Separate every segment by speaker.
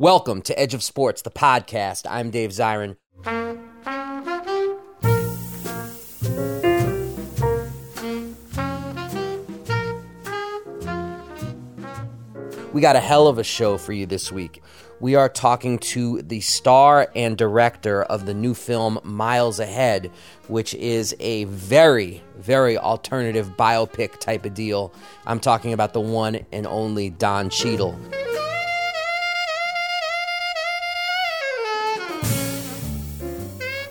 Speaker 1: Welcome to Edge of Sports, the podcast. I'm Dave Zirin. We got a hell of a show for you this week. We are talking to the star and director of the new film Miles Ahead, which is a very, very alternative biopic type of deal. I'm talking about the one and only Don Cheadle.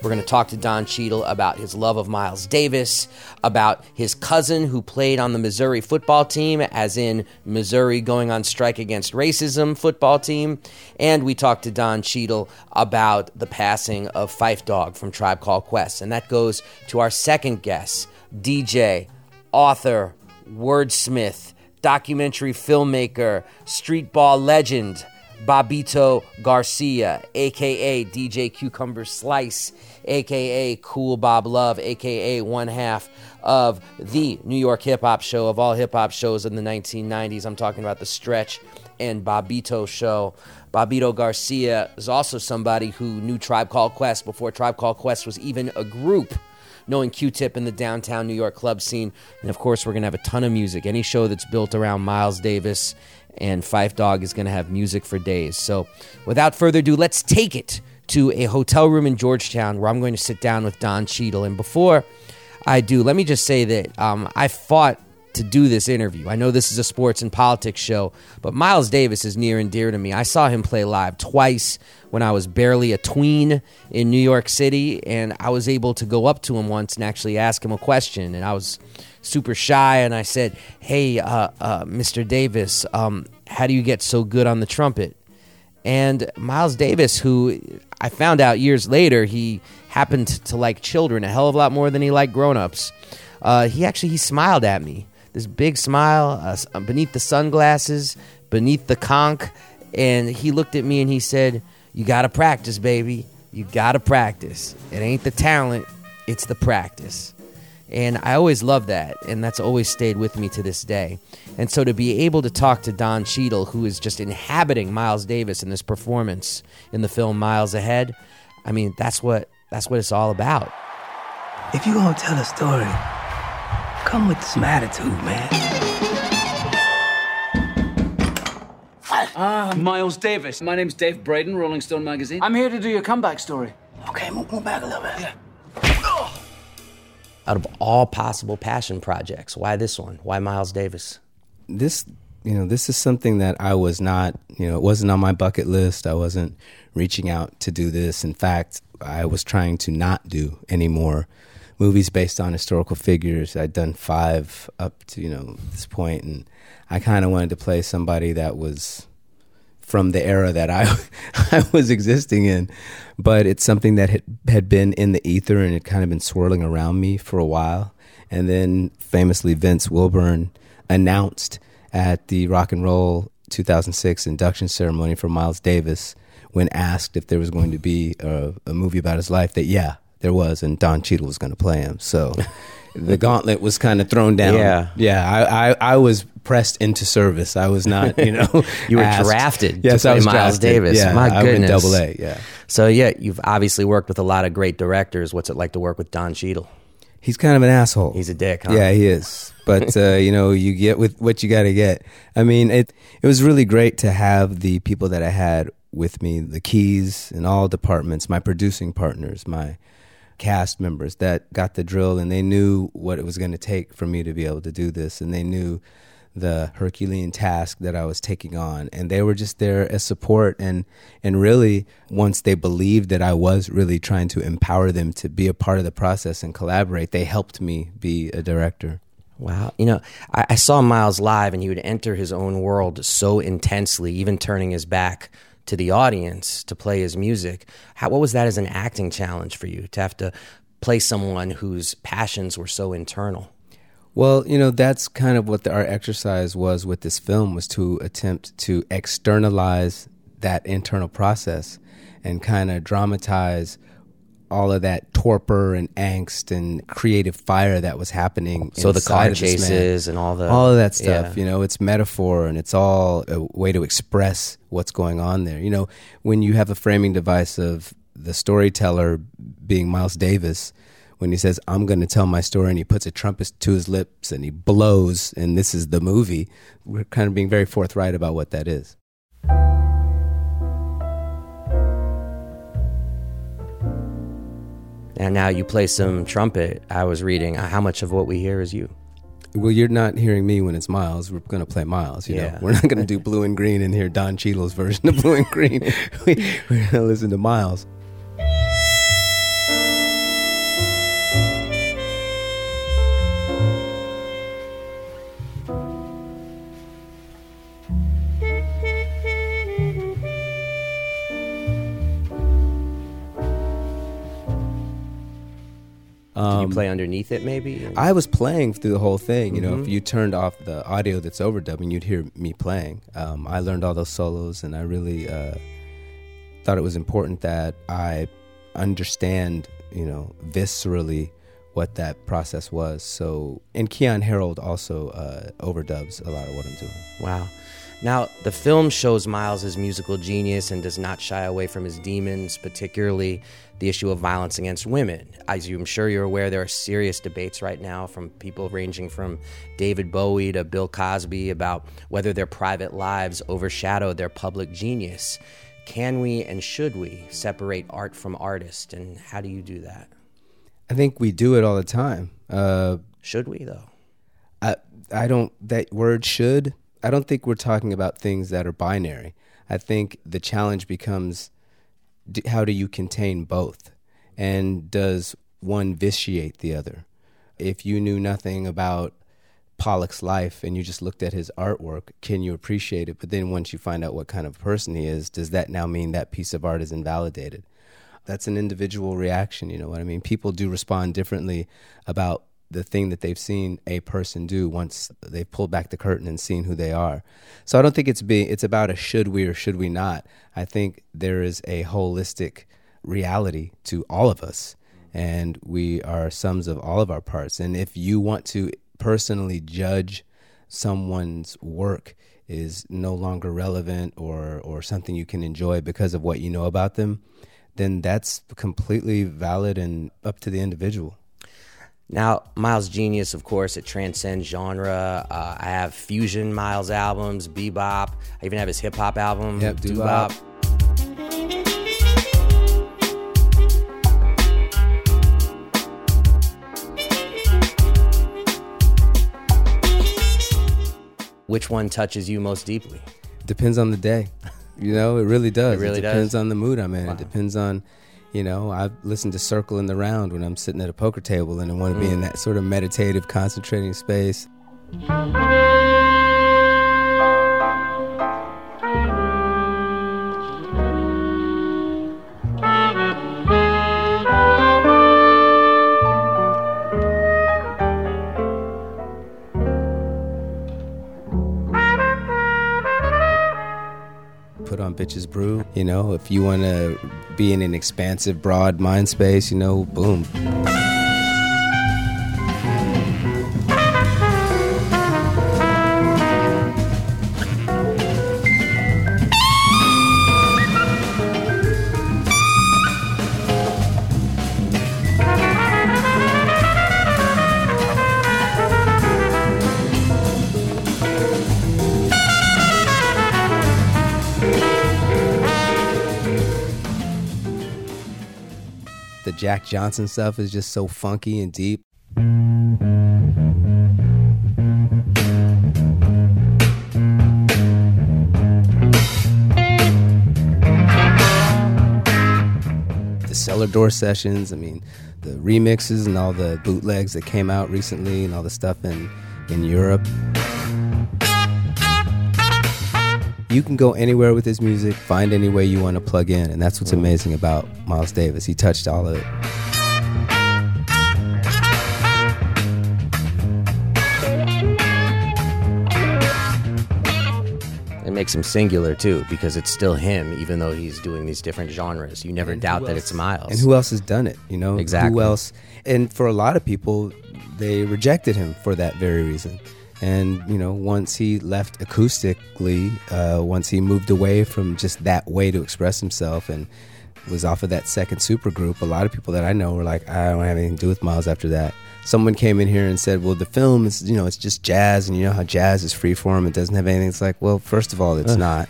Speaker 1: We're going to talk to Don Cheadle about his love of Miles Davis, about his cousin who played on the Missouri football team, as in Missouri going on strike against racism football team. And we talked to Don Cheadle about the passing of Phife Dawg from Tribe Called Quest. And that goes to our second guest, DJ, author, wordsmith, documentary filmmaker, streetball legend. Bobbito Garcia, aka DJ Cucumber Slice, aka Cool Bob Love, aka one half of the New York hip hop show of all hip hop shows in the 1990s. I'm talking about the Stretch and Bobbito show. Bobbito Garcia is also somebody who knew Tribe Called Quest before Tribe Called Quest was even a group knowing Q-Tip in the downtown New York club scene. And of course, we're going to have a ton of music. Any show that's built around Miles Davis and Phife Dawg is going to have music for days. So, without further ado, let's take it to a hotel room in Georgetown where I'm going to sit down with Don Cheadle. And before I do, let me just say that um, I fought to do this interview. I know this is a sports and politics show, but Miles Davis is near and dear to me. I saw him play live twice when I was barely a tween in New York City, and I was able to go up to him once and actually ask him a question. And I was super shy, and I said, "Hey, uh, uh, Mr. Davis, um, how do you get so good on the trumpet?" And Miles Davis, who I found out years later, he happened to like children a hell of a lot more than he liked grown-ups. Uh, he actually he smiled at me, this big smile uh, beneath the sunglasses, beneath the conch, and he looked at me and he said, "You got to practice, baby. You got to practice. It ain't the talent, it's the practice." And I always loved that, and that's always stayed with me to this day. And so to be able to talk to Don Cheadle, who is just inhabiting Miles Davis in this performance in the film Miles Ahead, I mean, that's what that's what it's all about.
Speaker 2: If you're gonna tell a story, come with some attitude, man.
Speaker 3: Ah, Miles Davis. My name's Dave Braden, Rolling Stone magazine.
Speaker 4: I'm here to do your comeback story.
Speaker 2: Okay, move, move back a little bit.
Speaker 3: Yeah.
Speaker 1: Out of all possible passion projects, why this one? Why Miles Davis?
Speaker 5: This, you know, this is something that I was not, you know, it wasn't on my bucket list. I wasn't reaching out to do this. In fact, I was trying to not do any more movies based on historical figures. I'd done five up to, you know, this point, and I kind of wanted to play somebody that was from the era that I I was existing in, but it's something that had had been in the ether and had kind of been swirling around me for a while. And then famously, Vince Wilburn announced at the Rock and Roll 2006 induction ceremony for Miles Davis when asked if there was going to be a, a movie about his life that yeah there was and Don Cheadle was going to play him. So. the gauntlet was kind of thrown down.
Speaker 1: Yeah,
Speaker 5: yeah. I, I, I, was pressed into service. I was not, you know,
Speaker 1: you were
Speaker 5: asked.
Speaker 1: drafted.
Speaker 5: Yes,
Speaker 1: to
Speaker 5: I was
Speaker 1: Miles
Speaker 5: drafted.
Speaker 1: Davis.
Speaker 5: Yeah,
Speaker 1: My
Speaker 5: I
Speaker 1: goodness,
Speaker 5: double A. Yeah.
Speaker 1: So yeah, you've obviously worked with a lot of great directors. What's it like to work with Don Cheadle?
Speaker 5: He's kind of an asshole.
Speaker 1: He's a dick. Huh?
Speaker 5: Yeah, he is. But uh, you know, you get with what you got to get. I mean, it it was really great to have the people that I had with me, the keys in all departments, my producing partners, my cast members that got the drill and they knew what it was going to take for me to be able to do this and they knew the Herculean task that I was taking on and they were just there as support and and really once they believed that I was really trying to empower them to be a part of the process and collaborate they helped me be a director
Speaker 1: Wow. You know, I, I saw Miles live and he would enter his own world so intensely, even turning his back to the audience to play his music. How, what was that as an acting challenge for you to have to play someone whose passions were so internal?
Speaker 5: Well, you know, that's kind of what the, our exercise was with this film was to attempt to externalize that internal process and kind of dramatize all of that torpor and angst and creative fire that was happening.
Speaker 1: So the car
Speaker 5: of this man.
Speaker 1: chases and all the
Speaker 5: all of that stuff.
Speaker 1: Yeah.
Speaker 5: You know, it's metaphor and it's all a way to express what's going on there. You know, when you have a framing device of the storyteller being Miles Davis, when he says, I'm going to tell my story, and he puts a trumpet to his lips and he blows, and this is the movie, we're kind of being very forthright about what that is.
Speaker 1: And now you play some trumpet. I was reading how much of what we hear is you.
Speaker 5: Well, you're not hearing me when it's Miles. We're going to play Miles. You
Speaker 1: Yeah.
Speaker 5: know, we're not going to do Blue in Green and hear Don Cheadle's version of Blue in Green. we, we're going to listen to Miles.
Speaker 1: Did you play underneath it, maybe?
Speaker 5: I was playing through the whole thing. You know,
Speaker 1: Mm-hmm.
Speaker 5: if you turned off the audio that's overdubbing, you'd hear me playing. Um, I learned all those solos, and I really uh, thought it was important that I understand, you know, viscerally what that process was. So, and Keyon Harrold also uh, overdubs a lot of what I'm doing.
Speaker 1: Wow. Now, the film shows Miles' musical genius and does not shy away from his demons, particularly the issue of violence against women. As I'm sure you're aware, there are serious debates right now from people ranging from David Bowie to Bill Cosby about whether their private lives overshadow their public genius. Can we and should we separate art from artist, and how do you do that?
Speaker 5: I think we do it all the time. Uh,
Speaker 1: Should we, though?
Speaker 5: I I don't that word should. I don't think we're talking about things that are binary. I think the challenge becomes d- how do you contain both, and does one vitiate the other? If you knew nothing about Pollock's life and you just looked at his artwork, can you appreciate it? But then once you find out what kind of person he is, does that now mean that piece of art is invalidated? That's an individual reaction, you know what I mean? People do respond differently about the thing that they've seen a person do once they've pulled back the curtain and seen who they are. So I don't think it's be it's about a should we or should we not. I think there is a holistic reality to all of us and we are sums of all of our parts. And if you want to personally judge someone's work is no longer relevant or or something you can enjoy because of what you know about them, then that's completely valid and up to the individual.
Speaker 1: Now, Miles' genius, of course, it transcends genre. Uh, I have fusion Miles albums, bebop. I even have his hip hop album,
Speaker 5: Yep,
Speaker 1: doo-bop. Which one touches you most deeply?
Speaker 5: Depends on the day. You know, it really does.
Speaker 1: It really does?
Speaker 5: depends on the mood I'm in. It depends on, you know, I listen to Circle in the Round when I'm sitting at a poker table and I want to be in mm. that sort of meditative, concentrating space. Bitches Brew. You know, if you want to be in an expansive, broad mind space, you know, boom. Jack Johnson stuff is just so funky and deep. The Cellar Door sessions, I mean, the remixes and all the bootlegs that came out recently and all the stuff in, in Europe. You can go anywhere with his music, find any way you want to plug in, and that's what's mm. amazing about Miles Davis. He touched all of it.
Speaker 1: It makes him singular too, because it's still him, even though he's doing these different genres. You never
Speaker 5: And
Speaker 1: doubt that it's Miles.
Speaker 5: And who else has done it? You know,
Speaker 1: Exactly.
Speaker 5: Who else? And for a lot of people, they rejected him for that very reason. And you know, once he left acoustically, uh, once he moved away from just that way to express himself, and was off of that second supergroup, a lot of people that I know were like, I don't have anything to do with Miles after that. Someone came in here and said, "Well, the film is, you know, it's just jazz, and you know how jazz is freeform; it doesn't have anything." It's like, well, first of all, it's not.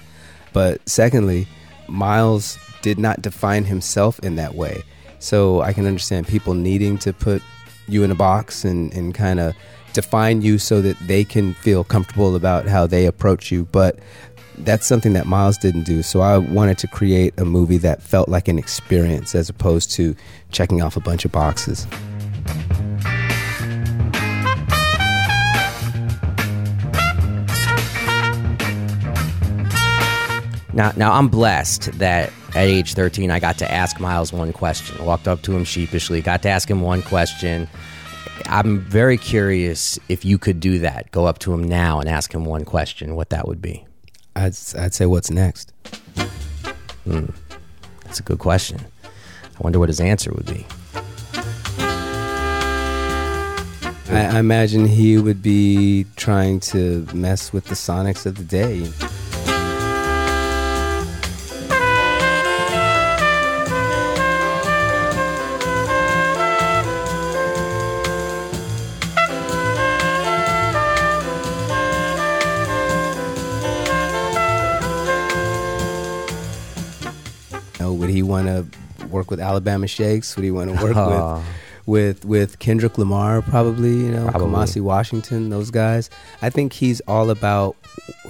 Speaker 5: But secondly, Miles did not define himself in that way. So I can understand people needing to put you in a box and, and kind of define you so that they can feel comfortable about how they approach you. But that's something that Miles didn't do. So I wanted to create a movie that felt like an experience as opposed to checking off a bunch of boxes.
Speaker 1: Now, now I'm blessed that at age 13 I got to ask Miles one question. Walked up to him sheepishly, got to ask him one question. I'm very curious if you could do that. Go up to him now and ask him one question, what that would be.
Speaker 5: I'd, I'd say, what's next? Hmm.
Speaker 1: That's a good question. I wonder what his answer would be.
Speaker 5: I, I imagine he would be trying to mess with the Sonics of the day. Want to work with Alabama Shakes? Would he want to work
Speaker 1: Oh.
Speaker 5: with with with Kendrick Lamar? Probably, you know,
Speaker 1: Probably.
Speaker 5: Kamasi Washington, those guys. I think he's all about.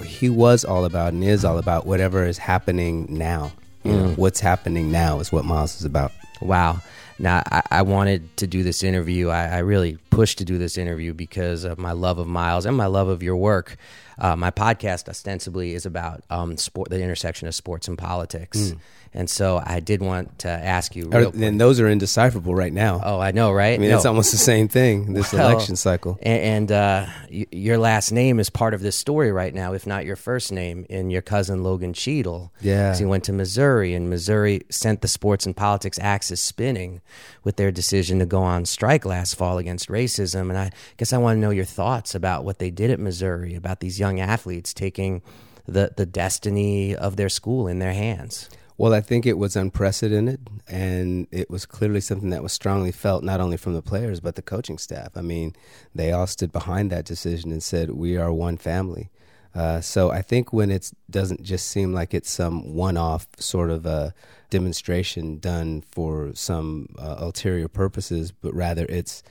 Speaker 5: He was all about and is all about whatever is happening now. You know, mm. what's happening now is what Miles is about.
Speaker 1: Wow. Now, I, I wanted to do this interview. I, I really pushed to do this interview because of my love of Miles and my love of your work. Uh, my podcast ostensibly is about um, sport, the intersection of sports and politics, and so I did want to ask you. Real
Speaker 5: and those are indecipherable right now.
Speaker 1: Oh, I know, right?
Speaker 5: I mean,
Speaker 1: No.
Speaker 5: it's almost the same thing. This
Speaker 1: Well,
Speaker 5: election cycle.
Speaker 1: a- And, uh, y- your last name is part of this story right now, if not your first name, in your cousin Logan Cheadle.
Speaker 5: Yeah.
Speaker 1: he went to Missouri, and Missouri sent the sports and politics axis spinning with their decision to go on strike last fall against racism. And I guess I want to know your thoughts about what they did at Missouri, about these young athletes taking the, the destiny of their school in their hands.
Speaker 5: Well, I think it was unprecedented, and it was clearly something that was strongly felt not only from the players but the coaching staff. I mean, they all stood behind that decision and said, "We are one family." Uh, so I think when it doesn't just seem like it's some one-off sort of a demonstration done for some uh, ulterior purposes, but rather it's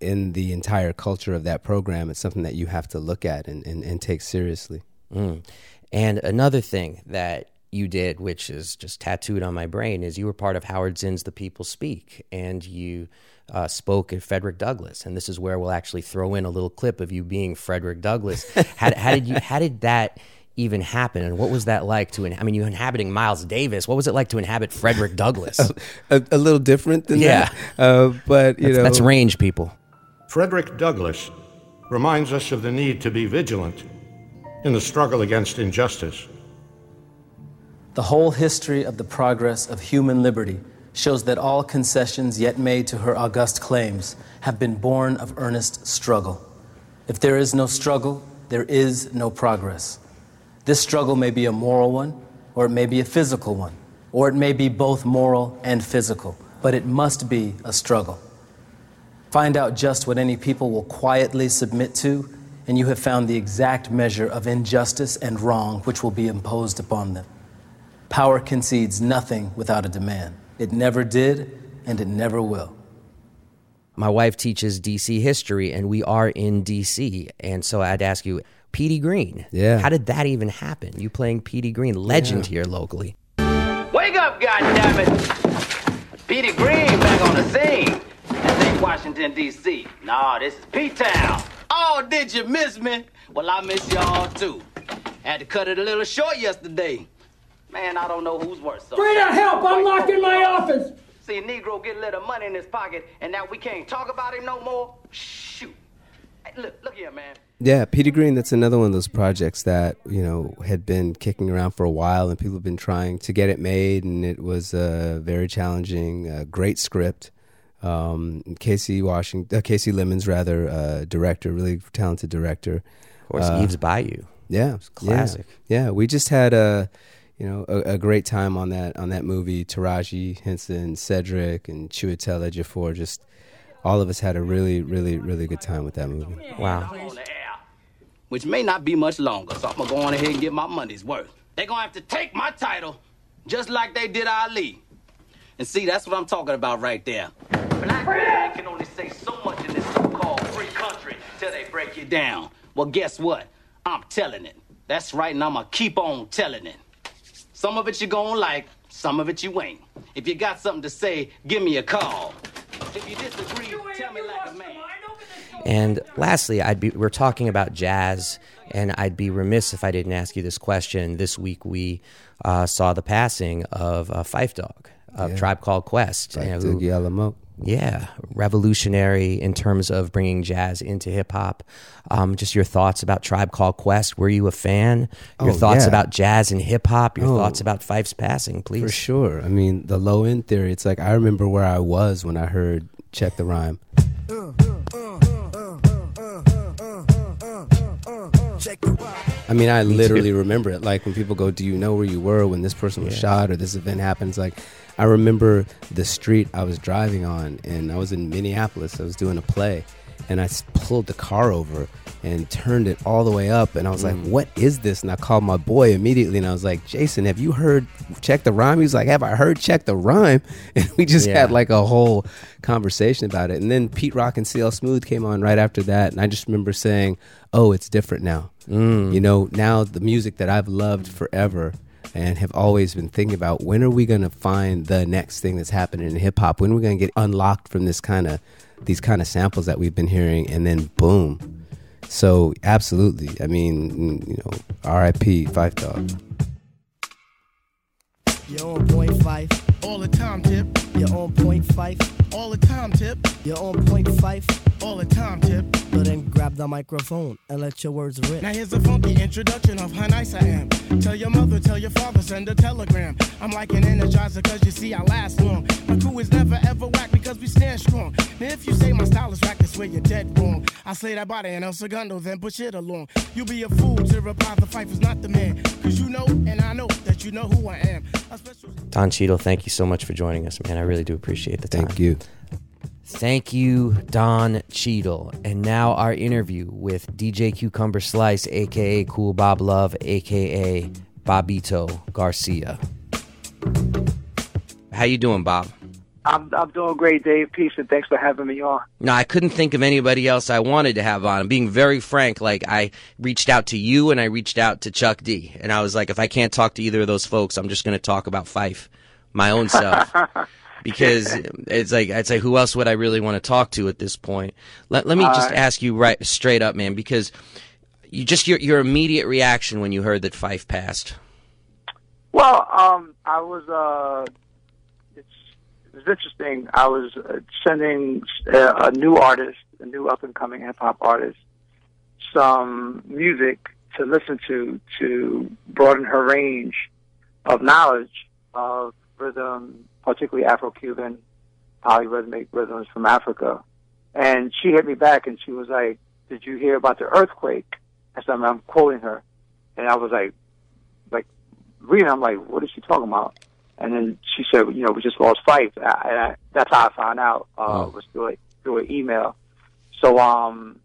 Speaker 5: in the entire culture of that program, it's something that you have to look at and, and, and take seriously.
Speaker 1: Mm. And another thing that you did, which is just tattooed on my brain, is you were part of Howard Zinn's The People Speak, and you uh, spoke at Frederick Douglass. And this is where we'll actually throw in a little clip of you being Frederick Douglass. how, how did you? How did that? Even happen, and what was that like to? In, I mean, you inhabiting Miles Davis. What was it like to inhabit Frederick Douglass?
Speaker 5: A, a little different than
Speaker 1: Yeah.
Speaker 5: that, uh, but you
Speaker 1: that's,
Speaker 5: know,
Speaker 1: that's range, people.
Speaker 4: Frederick Douglass reminds us of the need to be vigilant in the struggle against injustice.
Speaker 6: The whole history of the progress of human liberty shows that all concessions yet made to her august claims have been born of earnest struggle. If there is no struggle, there is no progress. This struggle may be a moral one, or it may be a physical one, or it may be both moral and physical, but it must be a struggle. Find out just what any people will quietly submit to, and you have found the exact measure of injustice and wrong which will be imposed upon them. Power concedes nothing without a demand. It never did, and it never will.
Speaker 1: my wife teaches DC history, and we are in DC. And so I'd ask you, Petey Greene.
Speaker 5: Yeah.
Speaker 1: How did that even happen? You playing Petey Greene, legend here locally.
Speaker 7: Wake up, goddammit! Petey Greene back on the scene. This ain't Washington, D.C. Nah, this is P-Town. Oh, did you miss me? Well, I miss y'all too. Had to cut it a little short yesterday. Man, I don't know who's worse. So
Speaker 8: Straight out help! I'm locked in my office!
Speaker 7: See, a Negro get a little money in his pocket, and now we can't talk about him no more? Shoot. Hey, look, look here, man.
Speaker 5: Yeah, Peter Green, that's another one of those projects that, you know, had been kicking around for a while and people have been trying to get it made. And it was a very challenging, uh, great script. Um, Casey Washington, uh, Kasi Lemmons, rather, uh, director, really talented director.
Speaker 1: Of course,
Speaker 5: Uh,
Speaker 1: Eve's Bayou.
Speaker 5: Yeah,
Speaker 1: classic.
Speaker 5: Yeah, yeah. we just had a, you know, a, a great time on that on that movie. Taraji Henson, Cedric, and Chiwetel Ejiofor. Just all of us had a really, really, really good time with that movie.
Speaker 1: Wow.
Speaker 7: On the air, which may not be much longer, so I'm gonna go on ahead and get my money's worth. They're gonna have to take my title, just like they did Ali. And see, that's what I'm talking about right there. Black man can only say so much in this so-called free country till they break you down. Well, guess what? I'm telling it. That's right, and I'm gonna keep on telling it. Some of it you gonna like, some of it you ain't. If you got something to say, give me a call. If you disagree, you tell me like a man.
Speaker 1: And lastly, I'd be we're talking about jazz, and I'd be remiss if I didn't ask you this question. This week we uh, saw the passing of uh, Phife Dawg of
Speaker 5: Yeah.
Speaker 1: Tribe Called Quest,
Speaker 5: Like
Speaker 1: you know, who-
Speaker 5: Ziggy Alamo.
Speaker 1: yeah, revolutionary in terms of bringing jazz into hip hop. Um, just your thoughts about Tribe Called Quest. Were you a fan? Your
Speaker 5: Oh,
Speaker 1: thoughts
Speaker 5: yeah.
Speaker 1: about jazz and hip hop. Your
Speaker 5: Oh.
Speaker 1: thoughts about Phife's passing, please.
Speaker 5: For sure. I mean, the low end theory, it's like I remember where I was when I heard Check the Rhime. I mean, I literally remember it. Like when people go, "Do you know where you were when this person was
Speaker 1: Yeah.
Speaker 5: shot or this event happens?" Like, I remember the street I was driving on, and I was in Minneapolis. I was doing a play, and I pulled the car over and turned it all the way up, and I was like, mm. "What is this?" And I called my boy immediately, and I was like, "Jason, have you heard Check the Rhime?" He was like, "Have I heard Check the Rhime?" And we just
Speaker 1: Yeah.
Speaker 5: had like a whole conversation about it. And then Pete Rock and CL Smooth came on right after that, and I just remember saying, "Oh, it's different now." Mm. You know, now the music that I've loved forever and have always been thinking about when are we going to find the next thing that's happening in hip hop? When are we going to get unlocked from this kind of these kind of samples that we've been hearing and then boom. So, absolutely. I mean, you know, RIP Phife Dawg.
Speaker 9: You're on point Phife.
Speaker 10: All the time, tip.
Speaker 9: You're on point Phife.
Speaker 10: All the time, tip.
Speaker 9: You're on point Phife.
Speaker 10: All the time, tip.
Speaker 9: But then grab the microphone and let your words rip.
Speaker 10: Now here's a funky introduction of how nice I am. Tell your mother, tell your father, send a telegram. I'm like an energizer cause you see I last long. My crew is never ever whack because we stand strong. Now if you say my style is whack, that's where you're dead wrong. I slay that body and El Segundo, then push it along. You be a fool to reply the fight is not the man. Cause you know and I know that you know who I am. A special
Speaker 1: Don Cheadle, thank you so much for joining us, man. I really do appreciate the time.
Speaker 5: Thank you.
Speaker 1: Thank you, Don Cheadle. And now our interview with DJ Cucumber Slice, aka Cool Bob Love, aka Bobbito Garcia. How you doing, Bob?
Speaker 11: I'm I'm doing great, Dave. Peace and thanks for having me on.
Speaker 1: No, I couldn't think of anybody else I wanted to have on. I'm being very frank. Like I reached out to you and I reached out to Chuck D, and I was like, if I can't talk to either of those folks, I'm just going to talk about Phife, my own self, because it's like I'd say who else would I really want to talk to at this point? Let Let me just
Speaker 11: Alright.
Speaker 1: ask you right straight up, man, because you just your your immediate reaction when you heard that Phife passed.
Speaker 11: Well, um, I was uh, it's it was interesting. I was uh, sending uh, a new artist, a new up and coming hip hop artist, some music to listen to to broaden her range of knowledge of rhythm, particularly Afro-Cuban polyrhythmic rhythms from Africa. And she hit me back and she was like, "Did you hear about the earthquake?" And so I'm, I'm quoting her, and I was like, like reading. I'm like, "What is she talking about?" And then she said, "You know, we just lost Phife." And I, that's how I found out. Uh, was through a, through an email. So, um,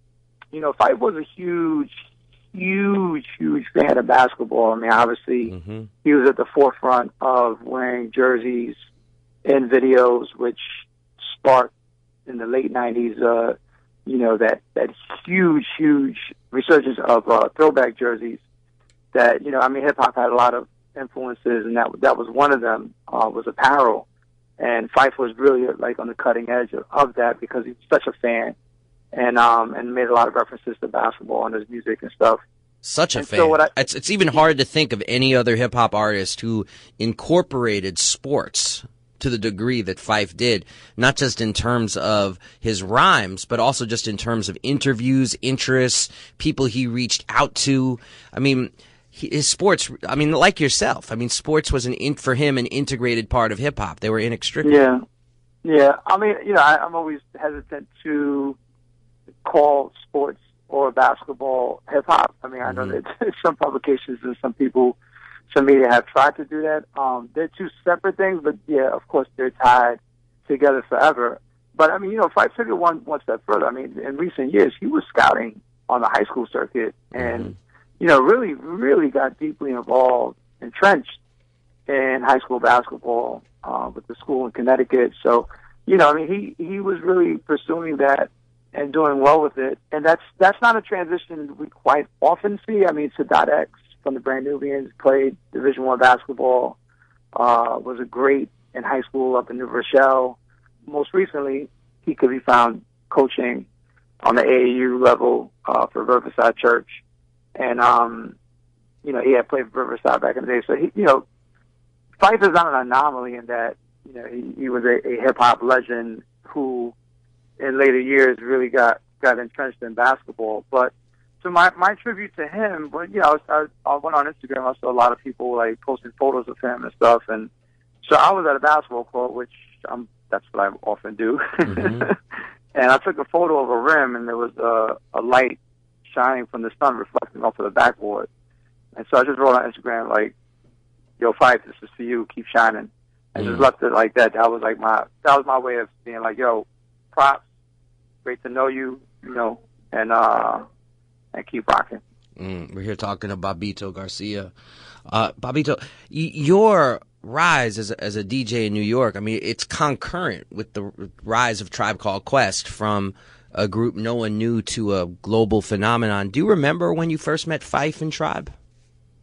Speaker 11: you know, Phife was a huge, huge, huge fan of basketball. I mean, obviously, he was at the forefront of wearing jerseys in videos, which sparked in the late '90s. Uh, you know that that huge, huge resurgence of uh, throwback jerseys. That you know, I mean, hip hop had a lot of influences, and that that was one of them. Uh, was apparel, and Phife was really like on the cutting edge of, of that because he's such a fan, and um and made a lot of references to basketball in his music and stuff.
Speaker 1: Such a
Speaker 11: And
Speaker 1: fan.
Speaker 11: so I-
Speaker 1: it's it's even hard to think of any other hip hop artist who incorporated sports to the degree that Phife did, not just in terms of his rhymes, but also just in terms of interviews, interests, people he reached out to. I mean, his sports. I mean, like yourself. I mean, sports was an in, for him an integrated part of hip hop. They were inextricable.
Speaker 11: Yeah, yeah. I mean, you know, I, I'm always hesitant to call sports or basketball hip hop. I mean, I know
Speaker 1: Mhm.
Speaker 11: that some publications and some people, some media have tried to do that. Um, they're two separate things, but yeah, of course, they're tied together forever. But I mean, you know, Phife took it one one step further. I mean, in recent years, he was scouting on the high school circuit, and you know, really, really got deeply involved, entrenched in high school basketball uh, with the school in Connecticut. So, you know, I mean, he he was really pursuing that and doing well with it. And that's that's not a transition we quite often see. I mean, Sadat X from the Brand Nubians played Division One basketball. Uh, was a great in high school up in New Rochelle. Most recently, he could be found coaching on the AAU level uh, for Riverside Church, and um, you know he had played for Riverside back in the day. So he, you know, Phife is not an anomaly in that you know he, he was a, a hip hop legend who, in later years, really got got entrenched in basketball. But so my my tribute to him, you know, I, was, I, I went on Instagram, I saw a lot of people like posting photos of him and stuff, and so I was at a basketball court, which um that's what I often do, and I took a photo of a rim, and there was a a light shining from the sun reflecting off of the backboard, and so I just wrote on Instagram like, "Yo, Phife, this is for you. Keep shining." And just left it like that. That was like my that was my way of being like, "Yo, props, great to know you, you know, and uh and keep rocking."
Speaker 1: Mm, we're here talking to Bobbito Garcia. Uh, Bobbito, y- your rise as a, as a DJ in New York, I mean, it's concurrent with the rise of Tribe Called Quest from a group no one knew to a global phenomenon. Do you remember when you first met Phife and Tribe?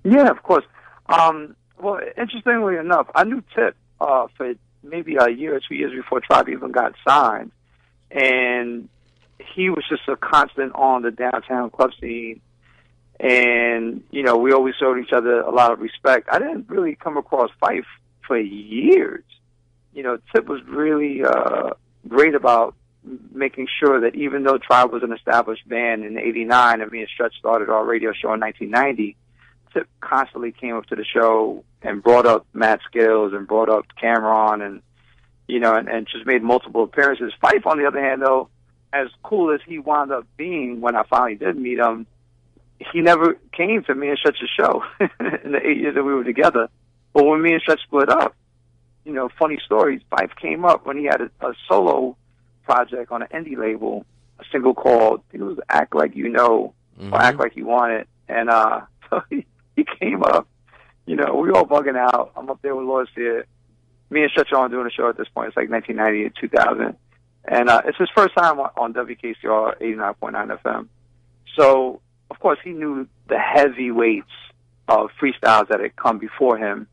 Speaker 11: Yeah, of course. Um, well, interestingly enough, I knew Tip uh, for maybe a year or two years before Tribe even got signed, and he was just a constant on the downtown club scene. And you know, we always showed each other a lot of respect. I didn't really come across Phife for years. You know, Tip was really uh, great about making sure that even though Tribe was an established band in '89 and me and Stretch started our radio show in 1990, Tip constantly came up to the show and brought up Mad Skillz and brought up Cameron and you know and, and just made multiple appearances. Phife, on the other hand, though, as cool as he wound up being when I finally did meet him, he never came to me and Stretch's show in the eight years that we were together. But when me and Stretch split up, you know, funny stories. Phife came up when he had a, a solo project on an indie label, a single called I think it was "Act Like You Know" or "Act Like You Want It," and uh, so he, he came up. You know, we all bugging out. I'm up there with Lord Sear. Me and are on doing a show at this point. It's like 1998, 2000, and uh, it's his first time on, on WKCR 89.9 FM. So, of course, he knew the heavyweights of freestyles that had come before him.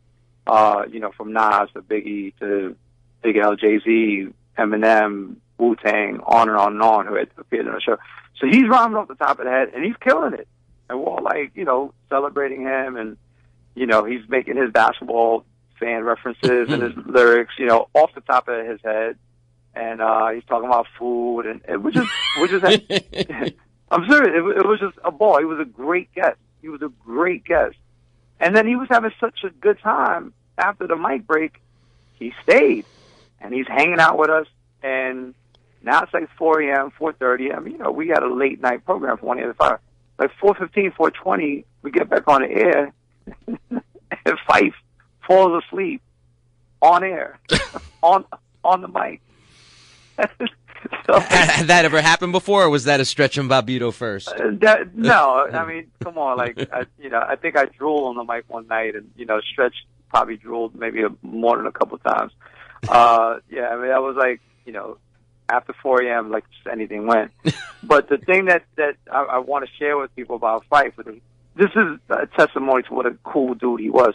Speaker 11: Uh, you know, from Nas to Biggie to Big L, Jay Z, Eminem, Wu Tang, on and on and on, who had appeared on the show. So he's rhyming off the top of the head, and he's killing it. And we're all like, you know, celebrating him, and you know, he's making his basketball fan references and his lyrics, you know, off the top of his head. And uh he's talking about food, and it was just, we just I'm serious. It, it was just a ball. He was a great guest. He was a great guest. And then he was having such a good time after the mic break. He stayed, and he's hanging out with us. And now it's like 4 a.m., 4:30. I mean, you know, we had a late night program for one of the five. Like 4:15, 4:20, we get back on the air, and Phife falls asleep on air, on on the mic. So,
Speaker 1: Had that ever happened before, or was that a stretch on Bobbito first?
Speaker 11: Uh, that, no, I mean, come on, like, I, you know, I think I drooled on the mic one night, and you know, Stretch probably drooled maybe a, more than a couple times. Uh, yeah, I mean, I was like, you know, after 4 a.m., like anything went. but the thing that that I, I want to share with people about Phife, with him, this is a testimony to what a cool dude he was.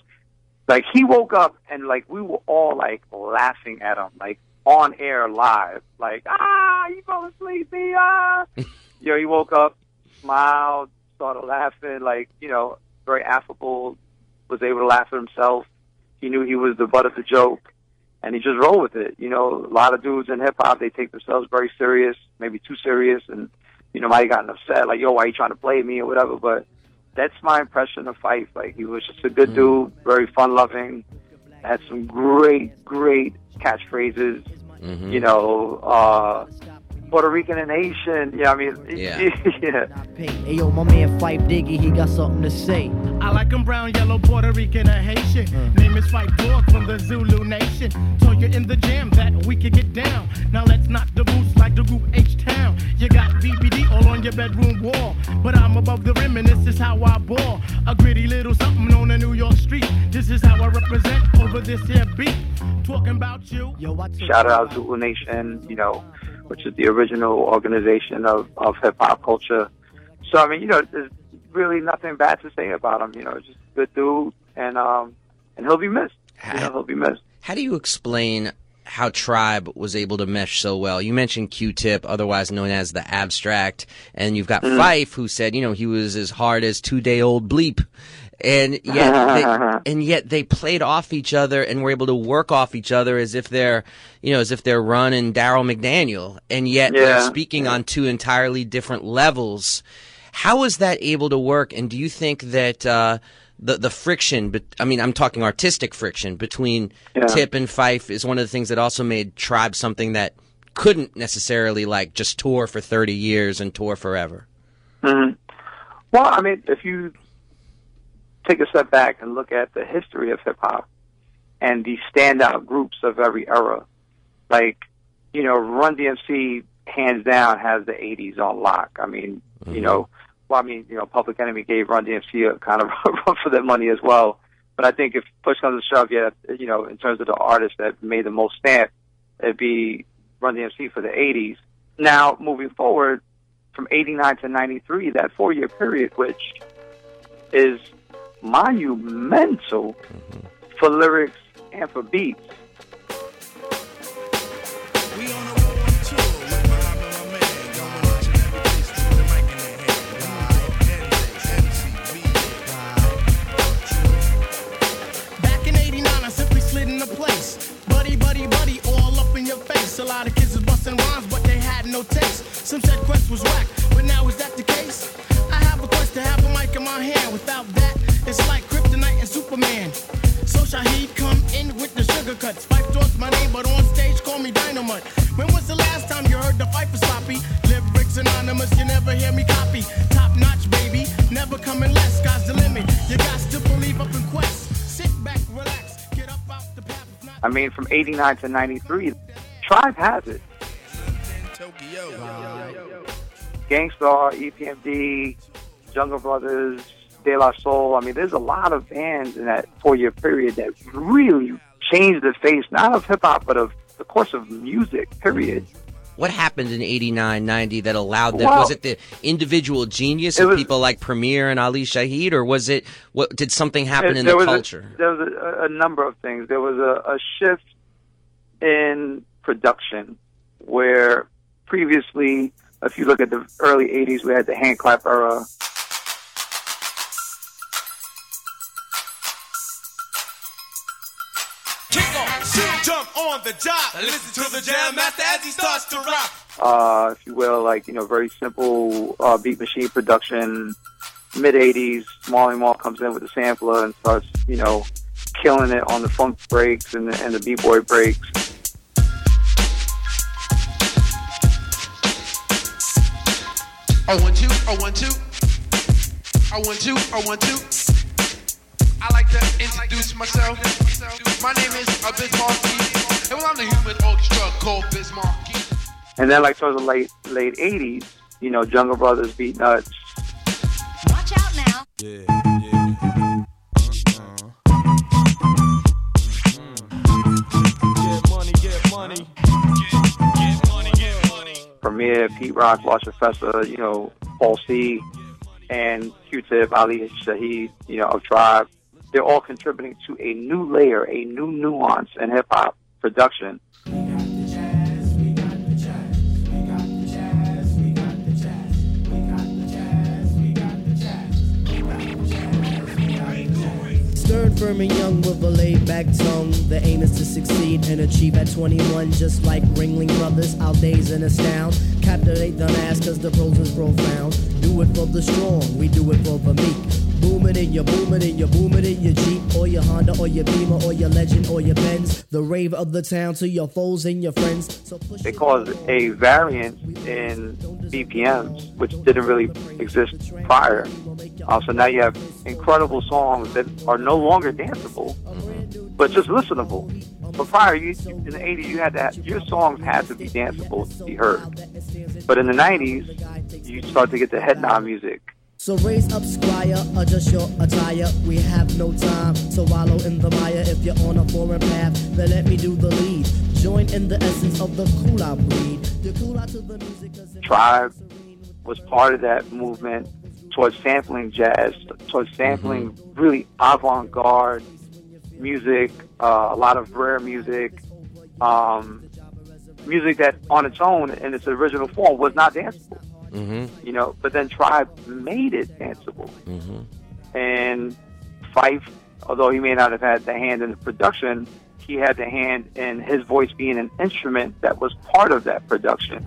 Speaker 11: Like he woke up and like we were all like laughing at him, like on air live, like ah, you fell asleep, me, ah. you know, he woke up, smiled, started laughing, like you know, very affable, was able to laugh at himself. He knew he was the butt of the joke, and he just rolled with it. You know, a lot of dudes in hip hop they take themselves very serious, maybe too serious, and you know, might have gotten upset, like, yo, why you trying to play me or whatever. But that's my impression of Phife. Like, he was just a good dude, very fun loving, had some great, great catchphrases.
Speaker 1: Mm-hmm.
Speaker 11: You know, uh, Puerto Rican and Haitian. Yeah, I mean,
Speaker 1: Yeah.
Speaker 11: yeah.
Speaker 9: Hey, yo, my man Phife Diggy, he got something to say.
Speaker 10: I like 'em brown, yellow, Puerto Rican, or Haitian. Name is Phife Dawg from the Zulu Nation. Told you in the jam that we could get down. Now let's knock the boots like the group H your bedroom wall. But I'm above the rim and this is how I ball. A gritty little something on a New York street. This is how I represent over this here beat. Talking about you.
Speaker 9: Yo, watch
Speaker 11: Shout out to Zulu Nation, you know, which is the original organization of, of hip hop culture. So, I mean, you know, there's really nothing bad to say about him. You know, just a good dude, and um, and he'll be missed. You know, he'll be missed.
Speaker 1: How do you explain how Tribe was able to mesh so well? You mentioned Q-Tip, otherwise known as the Abstract, and you've got Phife, who said, you know, he was as hard as two-day-old bleep. And yet, they, and yet they played off each other and were able to work off each other as if they're, you know, as if they're Run and Daryl McDaniel. And yet they're
Speaker 11: Yeah.
Speaker 1: speaking on two entirely different levels. How was that able to work? And do you think that uh, the the friction? But I mean, I'm talking artistic friction between
Speaker 11: Yeah.
Speaker 1: Tip and Phife is one of the things that also made Tribe something that couldn't necessarily like just tour for 30 years and tour forever.
Speaker 11: hmm Well, I mean, if you take a step back and look at the history of hip hop and the standout groups of every era, like, you know, Run DMC hands down has the 80s on lock. I mean, you know, well, I mean, you know, Public Enemy gave Run DMC a kind of run for their money as well. But I think if push comes to shove, yeah, you know, in terms of the artists that made the most stamp, it'd be Run DMC for the 80s. Now, moving forward, from 89 to 93, that four year period, which is monumental mm-hmm. for lyrics and for beats.
Speaker 10: No taste. Some said Quest was whack, but now is that the case? I have a quest to have a mic in my hand. Without that, it's like Kryptonite and Superman. So come in with the sugar cuts. Phife talks my name, but on stage call me Dynamite. When was the last time you heard the Phife sloppy? Lyrics anonymous, you never hear me copy. Top notch, baby, never coming less. Sky's the limit. You got to believe up in Quest. Sit back, relax, get up out the path.
Speaker 11: I mean, from 89 to 93, Tribe has it. Gang Starr, EPMD, Jungle Brothers, De La Soul. I mean, there's a lot of bands in that four year period that really changed the face, not of hip hop, but of the course of music, period.
Speaker 1: What happened in 89, 90 that allowed them?
Speaker 11: Well-
Speaker 1: was it the individual genius of
Speaker 11: was-
Speaker 1: people like Premier and Ali Shaheed, or was it what? Did something happen
Speaker 11: There-
Speaker 1: in the
Speaker 11: was a-
Speaker 1: culture?
Speaker 11: there was a, a number of things. There was a, a shift in production where previously, if you look at the early 80s, we had the hand clap era.
Speaker 12: Kick off, shoot, jump on the job. Listen to the jam master as he starts to rock.
Speaker 11: uh, if you will, like you know, very simple uh, beat machine production. Mid '80s, Marley Marl comes in with the sampler and starts, you know, killing it on the funk breaks and the, and the b-boy breaks.
Speaker 13: I want you, I want you. I want you, I want you. I like to introduce myself. My name is Biz Markie. And well, I'm the human orchestra called Biz Markie.
Speaker 11: And then, like towards the late late '80s, you know, Jungle Brothers, Beatnuts,
Speaker 14: Watch out now.
Speaker 12: Get
Speaker 11: Premier, Pete Rock, Large Professor, you know, Paul C, and Q-Tip, Ali Shaheed, you know, of Tribe. They're all contributing to a new layer, a new nuance in hip hop production.
Speaker 9: Stern firm and young with a laid back tongue. The aim is to succeed and achieve at 21, just like Ringling Brothers. I'll daze and astound. Captivate the mass cause the prose is profound. Do it for the strong, we do it for the meek. Booming in your booming in your booming in your Jeep or your Honda or your Beamer or your Legend or your Benz. The rave of the town to your foes and your friends. So push
Speaker 11: They caused a variance in BPMs, which didn't really exist prior. Uh, so now you have incredible songs that are no longer danceable, but just listenable. But prior, you, in the 80s, you had that your songs had to be danceable to be heard. But in the 90s, you start to get the head nod music.
Speaker 9: So raise up, squire, adjust your attire. We have no time to wallow in the mire. If you're on a foreign path, then let me do the lead. Join in the essence of the cool out breed. The cool out to the music.
Speaker 11: Tribe was part of that movement towards sampling jazz, towards sampling really avant-garde music, uh, a lot of rare music, um, music that on its own in its original form was not danceable.
Speaker 1: Mm-hmm.
Speaker 11: You know, but then Tribe made it danceable.
Speaker 1: Mm-hmm.
Speaker 11: And Fife, although he may not have had the hand in the production, he had the hand in his voice being an instrument that was part of that production.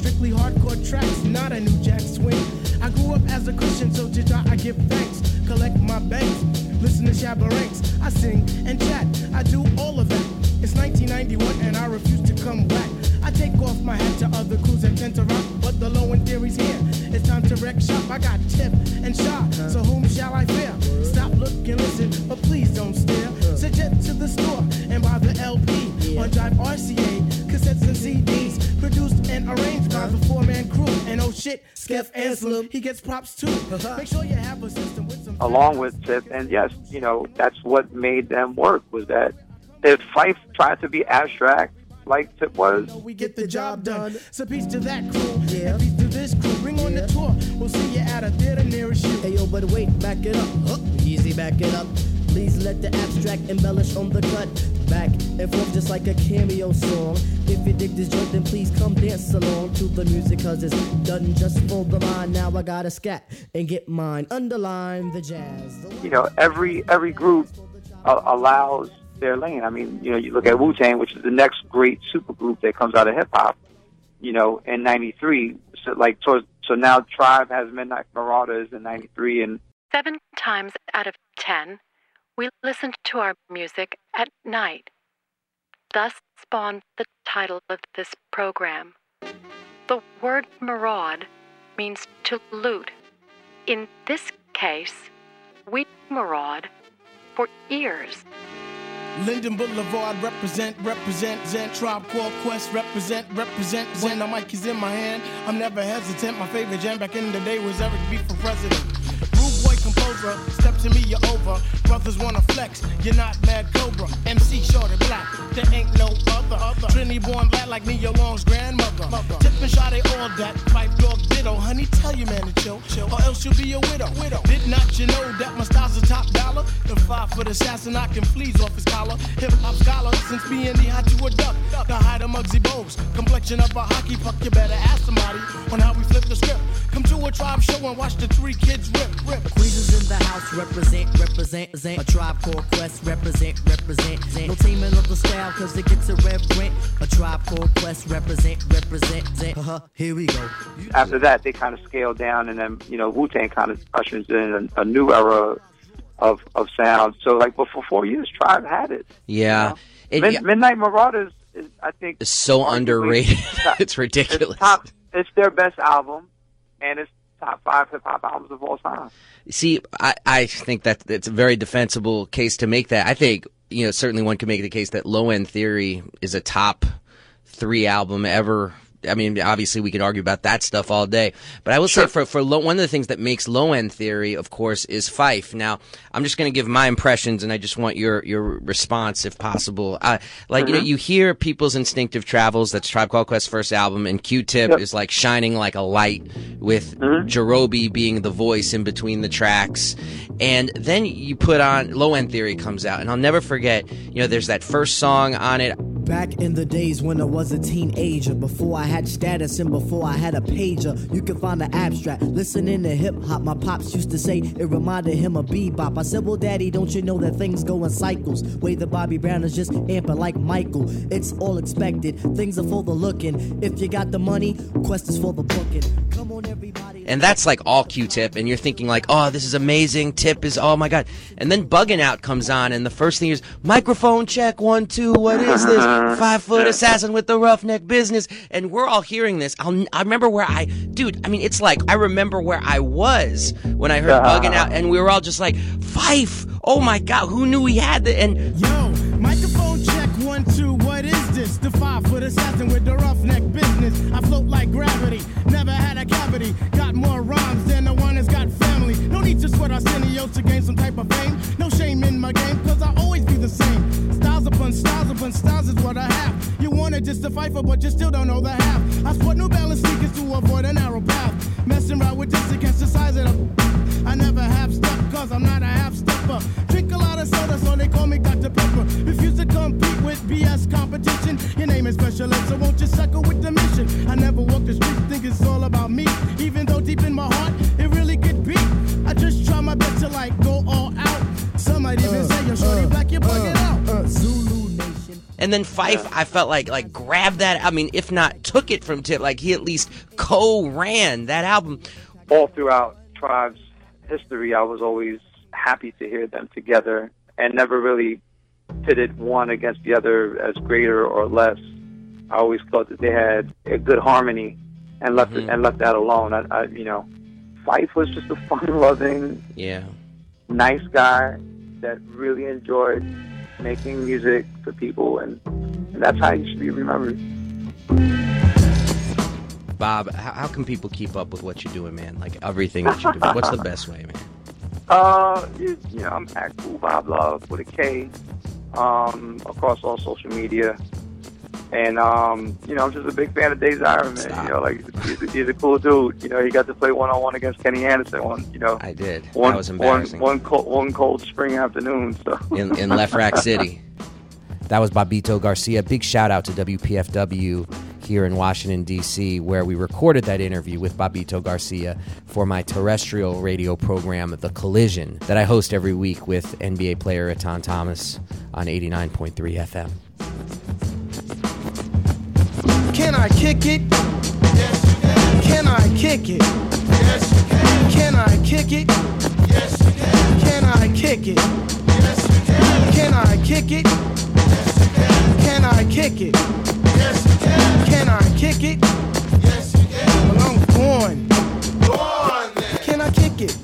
Speaker 10: Strictly hardcore tracks, not a new jack swing. I grew up as a Christian, so to I give thanks. Collect my banks, listen to Shabba Ranks. I sing and chat, I do all of that. It's 1991 and I refuse to come back. I take off my hat to other crews that tend to rock, but the low end theory's here. It's time to wreck shop. I got tip and shot, so whom shall I fear? Stop, look, and listen, but please don't stare. Suggest to the store and buy the LP on Drive RCA, cassettes and CDs, produced and arranged by the four-man crew. And oh shit, Skeff Anselm, he gets props too. Uh-huh. Make sure you have a system with some.
Speaker 11: along with Tip. And yes, you know, that's what made them work was that if Fife tried to be abstract like Tip was,
Speaker 10: We get the job done. So peace to that crew, and peace to this crew. Bring on the tour. We'll see you at a theater nearest you.
Speaker 9: Hey yo, but wait, back it up. Huh? Easy, back it up. Please let the abstract embellish on the cut. Back and forth just like a cameo song. If you dig this joint, then please come dance along to the music, cause it's done just for the mind. Now I gotta scat and get mine. Underline the jazz.
Speaker 11: you know, every every group uh, allows their lane. I mean, you know, you look at Wu Tang, which is the next great super group that comes out of hip hop. You know, in '93, so like so, so now Tribe has Midnight Marauders in '93, and
Speaker 15: Seven times out of ten, we listened to our music at night. Thus spawned the title of this program. The word maraud means to loot. In this case, we maraud for ears.
Speaker 10: Linden Boulevard represent, represent, Zen Tribe Quest represent, represent. When the mic is in my hand, I'm never hesitant. My favorite jam back in the day was Eric B for president. Rude boy composer, step to me, you're over. Brothers wanna flex, you're not mad Cobra. MC short and black, there ain't no other. other. Trinity born black like me, your long's grandmother. Mother. Tip and shot all that, pipe dog ditto. Honey, tell your man to chill, chill, or else you'll be a widow. widow. Did not you know that my style's a top dollar? The five foot assassin, I can fleas off his collar. Hip hop scholar, since being the hot to a duck. The height of Muggsy Bogues, complexion of a hockey puck. You better ask somebody on how we flip the script. Come to a tribe show and watch the three kids rip, rip.
Speaker 9: Queens in the house represent, represent, represent. A tribe called Quest represent, represent. No teaming of the style cause it gets a reverent. A tribe called Quest represent, represent. Uh-huh, here we go.
Speaker 11: after that they kind of scaled down, and then you know Wu Tang kind of ushers in a, a new era of of sound. So like, but for four years, Tribe had it.
Speaker 1: Yeah. It-
Speaker 11: Mid-
Speaker 1: yeah.
Speaker 11: Midnight Marauders is, I think,
Speaker 1: It's so underrated. it's ridiculous.
Speaker 11: It's top. It's their best album, and it's top five hip hop albums of all time.
Speaker 1: See, I, I think that it's a very defensible case to make that. I think, you know, certainly one could make the case that Low End Theory is a top three album ever I mean, obviously we could argue about that stuff all day, but I will say for for low, one of the things that makes low end theory, of course, is Fife. Now, I'm just going to give my impressions, and I just want your your response, if possible. Uh, like you know,
Speaker 11: Mhm.
Speaker 1: you hear people's instinctive travels. That's Tribe Called Quest's first album, and Q-Tip is like shining like a light, with Jerobi being the voice in between the tracks, and then you put on low end theory comes out, and I'll never forget. You know, there's that first song on it.
Speaker 9: Back in the days when I was a teenager, before I had status and before I had a pager, you can find the abstract. Listening to hip hop, my pops used to say it reminded him of bebop. I said, Well, daddy, don't you know that things go in cycles? Way the Bobby Brown is just amping like Michael. It's all expected, things are for the looking. If you got the money, quest is for the booking. Come on, everybody.
Speaker 1: And that's like all Q-Tip, and you're thinking like, oh, this is amazing. Tip is, oh my god. And then Bugging Out comes on, and the first thing is microphone check one two. What is this? Five foot assassin with the roughneck business. And we're all hearing this. I'll, I remember where I, dude. I mean, it's like I remember where I was when I heard uh-huh. Bugging Out, and we were all just like, Fife. Oh my god, who knew he had the and
Speaker 10: Yo, microphone check one, two, what is this? The five foot assassin with the roughneck business. I float like gravity, never had a cavity. Got more rhymes than the one that's got family. No need to sweat Arsenio to gain some type of fame. No shame in my game, cause I always be the same. Styles upon styles upon styles is what I have. You wanna just to fight for, but you still don't know the half. I sport New Balance sneakers to avoid a narrow path. Messing around with this against the size of the. I never have stuff cause I'm not a half stepper. Drink a lot of soda, so they call me Dr. Pepper. With BS competition. Your name is special ed, so won't you suckle with the mission? I never walk the street, think it's all about me. Even though deep in my heart, it really could be. I just try my best to like go all out. Some might even uh, say you're shorty uh, black, you're bugging uh, out. Zulu Nation.
Speaker 1: And then Fife, I felt like like grabbed that. I mean, if not took it from Tip, like he at least co-ran that album.
Speaker 11: all throughout Tribe's history, I was always happy to hear them together and never really pitted one against the other as greater or less. I always thought that they had a good harmony and left it, and left that alone. I, I, you know, Fife was just a fun-loving,
Speaker 1: Yeah.
Speaker 11: nice guy that really enjoyed making music for people, and, and that's how he should be remembered.
Speaker 1: Bob, how, how can people keep up with what you're doing, man? Like everything that you're doing. What's the best way, man?
Speaker 11: Uh, you, you know, I'm at Cool Bob Love with a K, um, across all social media. And, um, you know, I'm just a big fan of Dave's Iron Man. You know, like, he's a, he's a cool dude. You know, he got to play one on one against Kenny Anderson one, you know.
Speaker 1: I did.
Speaker 11: One,
Speaker 1: that was embarrassing.
Speaker 11: one, cold, one cold spring afternoon, so.
Speaker 1: in, in Left Rack City. That was Bobito Garcia. Big shout out to WPFW here in Washington, D.C., where we recorded that interview with Babito Garcia for my terrestrial radio program, The Collision, that I host every week with NBA player Atan Thomas on 89.3 FM.
Speaker 10: Can I kick it? Yes, can. Can I kick it? Yes, can. Can I kick it? Yes, can. Can I kick it? Yes, can. Can I kick it? Yes, can. Can I kick it? Yes, you can. Can I kick it? Yes, you can. Well, I'm on, then. Can I kick it?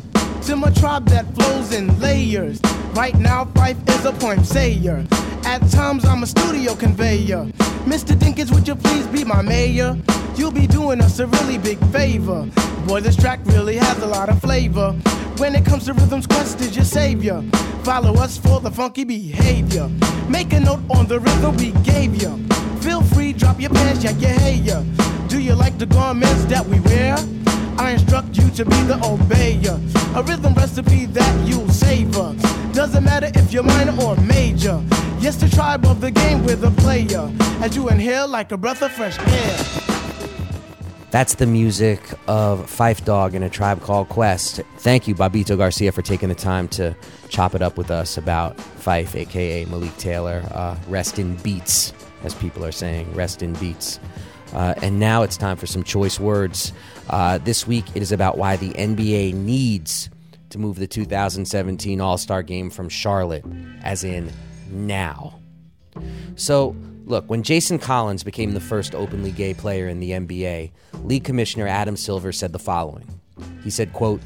Speaker 10: To my tribe that flows in layers. Right now, Fife is a poem sayer. At times, I'm a studio conveyor. Mr. Dinkins, would you please be my mayor? You'll be doing us a really big favor. Boy, this track really has a lot of flavor. When it comes to rhythms, Quest is your savior. Follow us for the funky behavior. Make a note on the rhythm we gave you. Drop your pants, yeah, yeah, hey, yeah. Do you like the garments that we wear? I instruct you to be the obeyer. A rhythm recipe that you'll savor. Doesn't matter if you're minor or major. Yes, the tribe of the game with a player. As you inhale like a breath of fresh air.
Speaker 1: That's the music of Fife Dog and a tribe called Quest. Thank you, Babito Garcia, for taking the time to chop it up with us about Fife, aka Malik Taylor. Uh, rest in beats, as people are saying. Rest in beats. Uh, and now it's time for some choice words. Uh, this week it is about why the NBA needs to move the 2017 All Star game from Charlotte, as in now. So, look, when Jason Collins became the first openly gay player in the NBA, league commissioner Adam Silver said the following. He said, quote,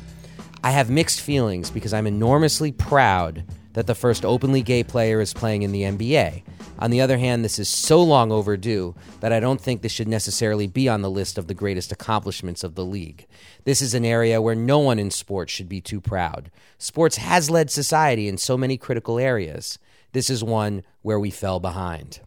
Speaker 1: I have mixed feelings because I'm enormously proud that the first openly gay player is playing in the NBA. On the other hand, this is so long overdue that I don't think this should necessarily be on the list of the greatest accomplishments of the league. This is an area where no one in sports should be too proud. Sports has led society in so many critical areas. This is one where we fell behind.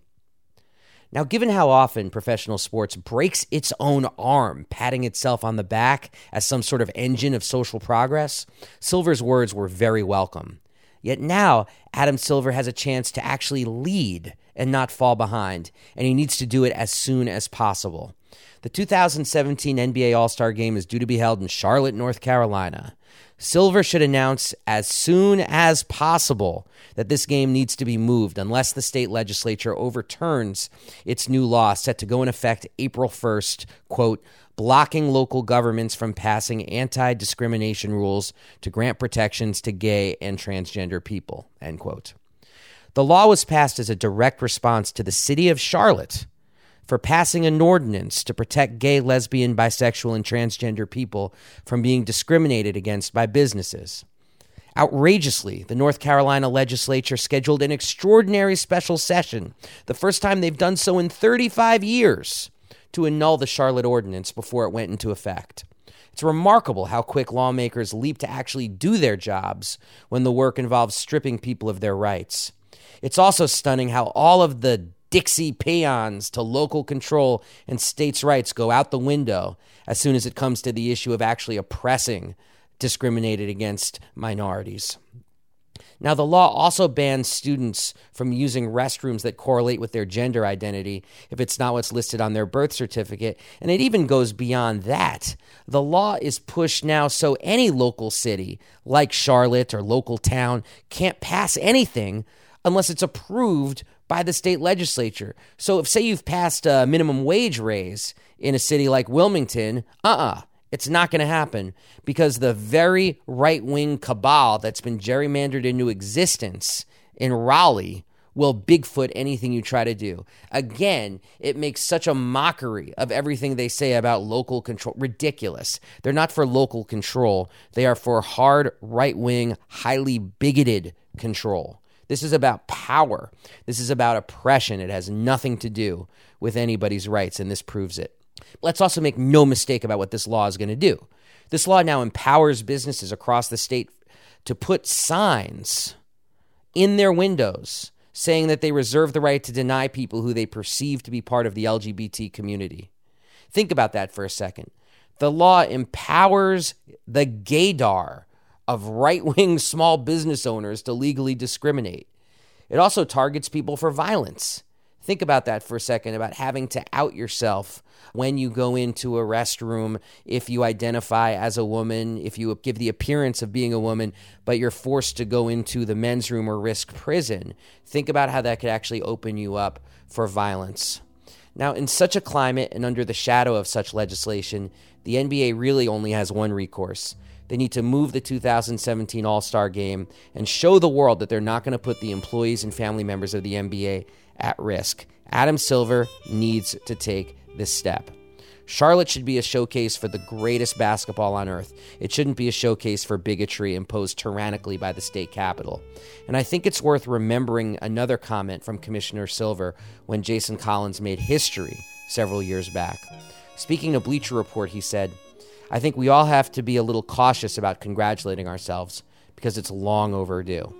Speaker 1: Now, given how often professional sports breaks its own arm, patting itself on the back as some sort of engine of social progress, Silver's words were very welcome. Yet now, Adam Silver has a chance to actually lead and not fall behind, and he needs to do it as soon as possible. The 2017 NBA All Star Game is due to be held in Charlotte, North Carolina. Silver should announce as soon as possible that this game needs to be moved unless the state legislature overturns its new law set to go in effect April 1st, quote, blocking local governments from passing anti discrimination rules to grant protections to gay and transgender people, end quote. The law was passed as a direct response to the city of Charlotte for passing an ordinance to protect gay, lesbian, bisexual, and transgender people from being discriminated against by businesses. Outrageously, the North Carolina legislature scheduled an extraordinary special session, the first time they've done so in 35 years, to annul the Charlotte Ordinance before it went into effect. It's remarkable how quick lawmakers leap to actually do their jobs when the work involves stripping people of their rights. It's also stunning how all of the Dixie peons to local control and states' rights go out the window as soon as it comes to the issue of actually oppressing discriminated against minorities. Now, the law also bans students from using restrooms that correlate with their gender identity if it's not what's listed on their birth certificate. And it even goes beyond that. The law is pushed now so any local city, like Charlotte or local town, can't pass anything unless it's approved by the state legislature. So, if, say, you've passed a minimum wage raise in a city like Wilmington, uh uh-uh, uh it's not going to happen because the very right wing cabal that's been gerrymandered into existence in Raleigh will Bigfoot anything you try to do. Again, it makes such a mockery of everything they say about local control. Ridiculous. They're not for local control, they are for hard, right wing, highly bigoted control. This is about power. This is about oppression. It has nothing to do with anybody's rights, and this proves it. Let's also make no mistake about what this law is going to do. This law now empowers businesses across the state to put signs in their windows saying that they reserve the right to deny people who they perceive to be part of the LGBT community. Think about that for a second. The law empowers the gaydar of right wing small business owners to legally discriminate. It also targets people for violence. Think about that for a second about having to out yourself when you go into a restroom if you identify as a woman, if you give the appearance of being a woman, but you're forced to go into the men's room or risk prison. Think about how that could actually open you up for violence. Now, in such a climate and under the shadow of such legislation, the NBA really only has one recourse they need to move the 2017 All Star game and show the world that they're not going to put the employees and family members of the NBA at risk. Adam Silver needs to take this step. Charlotte should be a showcase for the greatest basketball on earth. It shouldn't be a showcase for bigotry imposed tyrannically by the state capitol. And I think it's worth remembering another comment from Commissioner Silver when Jason Collins made history several years back. Speaking of Bleacher Report, he said, I think we all have to be a little cautious about congratulating ourselves because it's long overdue.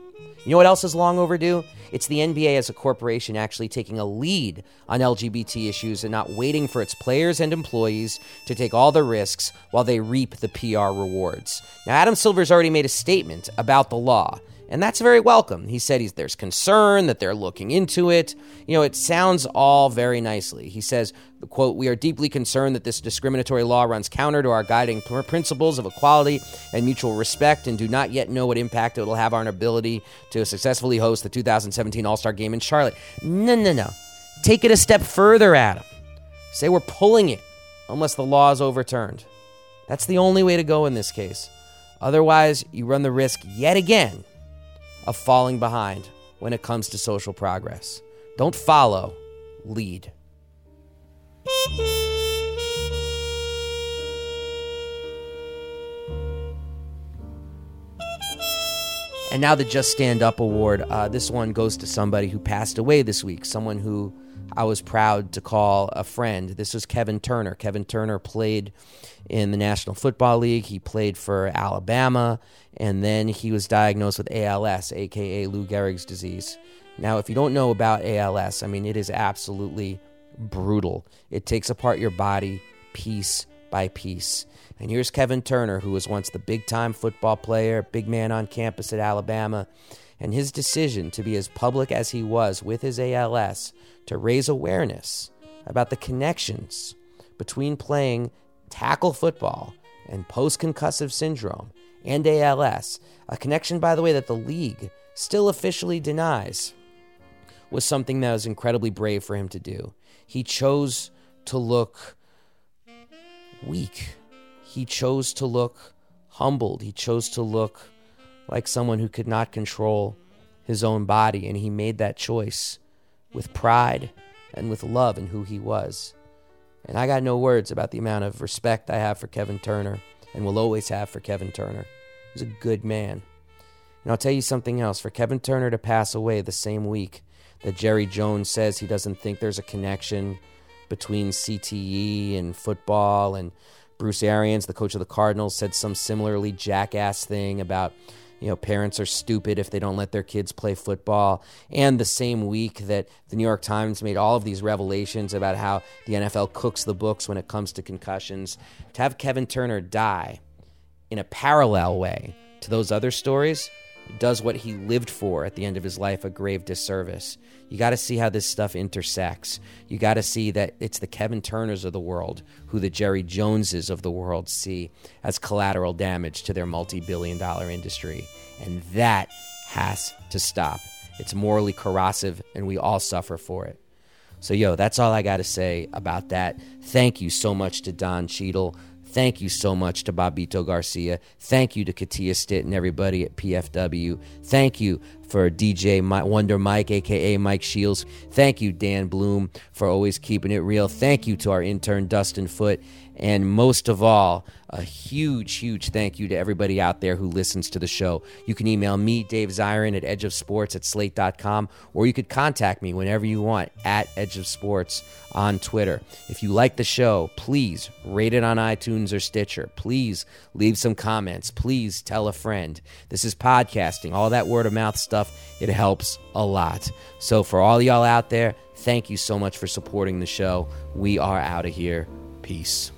Speaker 1: You know what else is long overdue? It's the NBA as a corporation actually taking a lead on LGBT issues and not waiting for its players and employees to take all the risks while they reap the PR rewards. Now, Adam Silver's already made a statement about the law. And that's very welcome. He said he's, there's concern that they're looking into it. You know, it sounds all very nicely. He says, quote, We are deeply concerned that this discriminatory law runs counter to our guiding principles of equality and mutual respect and do not yet know what impact it will have on our ability to successfully host the 2017 All Star game in Charlotte. No, no, no. Take it a step further, Adam. Say we're pulling it unless the law is overturned. That's the only way to go in this case. Otherwise, you run the risk yet again of falling behind when it comes to social progress. Don't follow, lead. And now the Just Stand Up Award. Uh, this one goes to somebody who passed away this week, someone who I was proud to call a friend. This was Kevin Turner. Kevin Turner played in the National Football League. He played for Alabama, and then he was diagnosed with ALS, aka Lou Gehrig's disease. Now, if you don't know about ALS, I mean, it is absolutely brutal. It takes apart your body piece by piece. And here's Kevin Turner, who was once the big time football player, big man on campus at Alabama, and his decision to be as public as he was with his ALS to raise awareness about the connections between playing tackle football and post concussive syndrome and ALS, a connection, by the way, that the league still officially denies, was something that was incredibly brave for him to do. He chose to look weak. He chose to look humbled. He chose to look like someone who could not control his own body, and he made that choice with pride and with love in who he was. And I got no words about the amount of respect I have for Kevin Turner and will always have for Kevin Turner. He's a good man. And I'll tell you something else for Kevin Turner to pass away the same week that Jerry Jones says he doesn't think there's a connection between CTE and football, and Bruce Arians, the coach of the Cardinals, said some similarly jackass thing about you know, parents are stupid if they don't let their kids play football. And the same week that the New York Times made all of these revelations about how the NFL cooks the books when it comes to concussions, to have Kevin Turner die in a parallel way to those other stories does what he lived for at the end of his life a grave disservice. You got to see how this stuff intersects. You got to see that it's the Kevin Turners of the world who the Jerry Joneses of the world see as collateral damage to their multi billion dollar industry. And that has to stop. It's morally corrosive, and we all suffer for it. So, yo, that's all I got to say about that. Thank you so much to Don Cheadle. Thank you so much to Bobito Garcia. Thank you to Katia Stitt and everybody at PFW. Thank you for DJ Wonder Mike, aka Mike Shields. Thank you, Dan Bloom, for always keeping it real. Thank you to our intern, Dustin Foot. And most of all, a huge, huge thank you to everybody out there who listens to the show. You can email me, Dave Zirin, at edgeofsports at slate.com, or you could contact me whenever you want at Edge of Sports on Twitter. If you like the show, please rate it on iTunes or Stitcher. Please leave some comments. Please tell a friend. This is podcasting, all that word of mouth stuff. It helps a lot. So, for all y'all out there, thank you so much for supporting the show. We are out of here. Peace.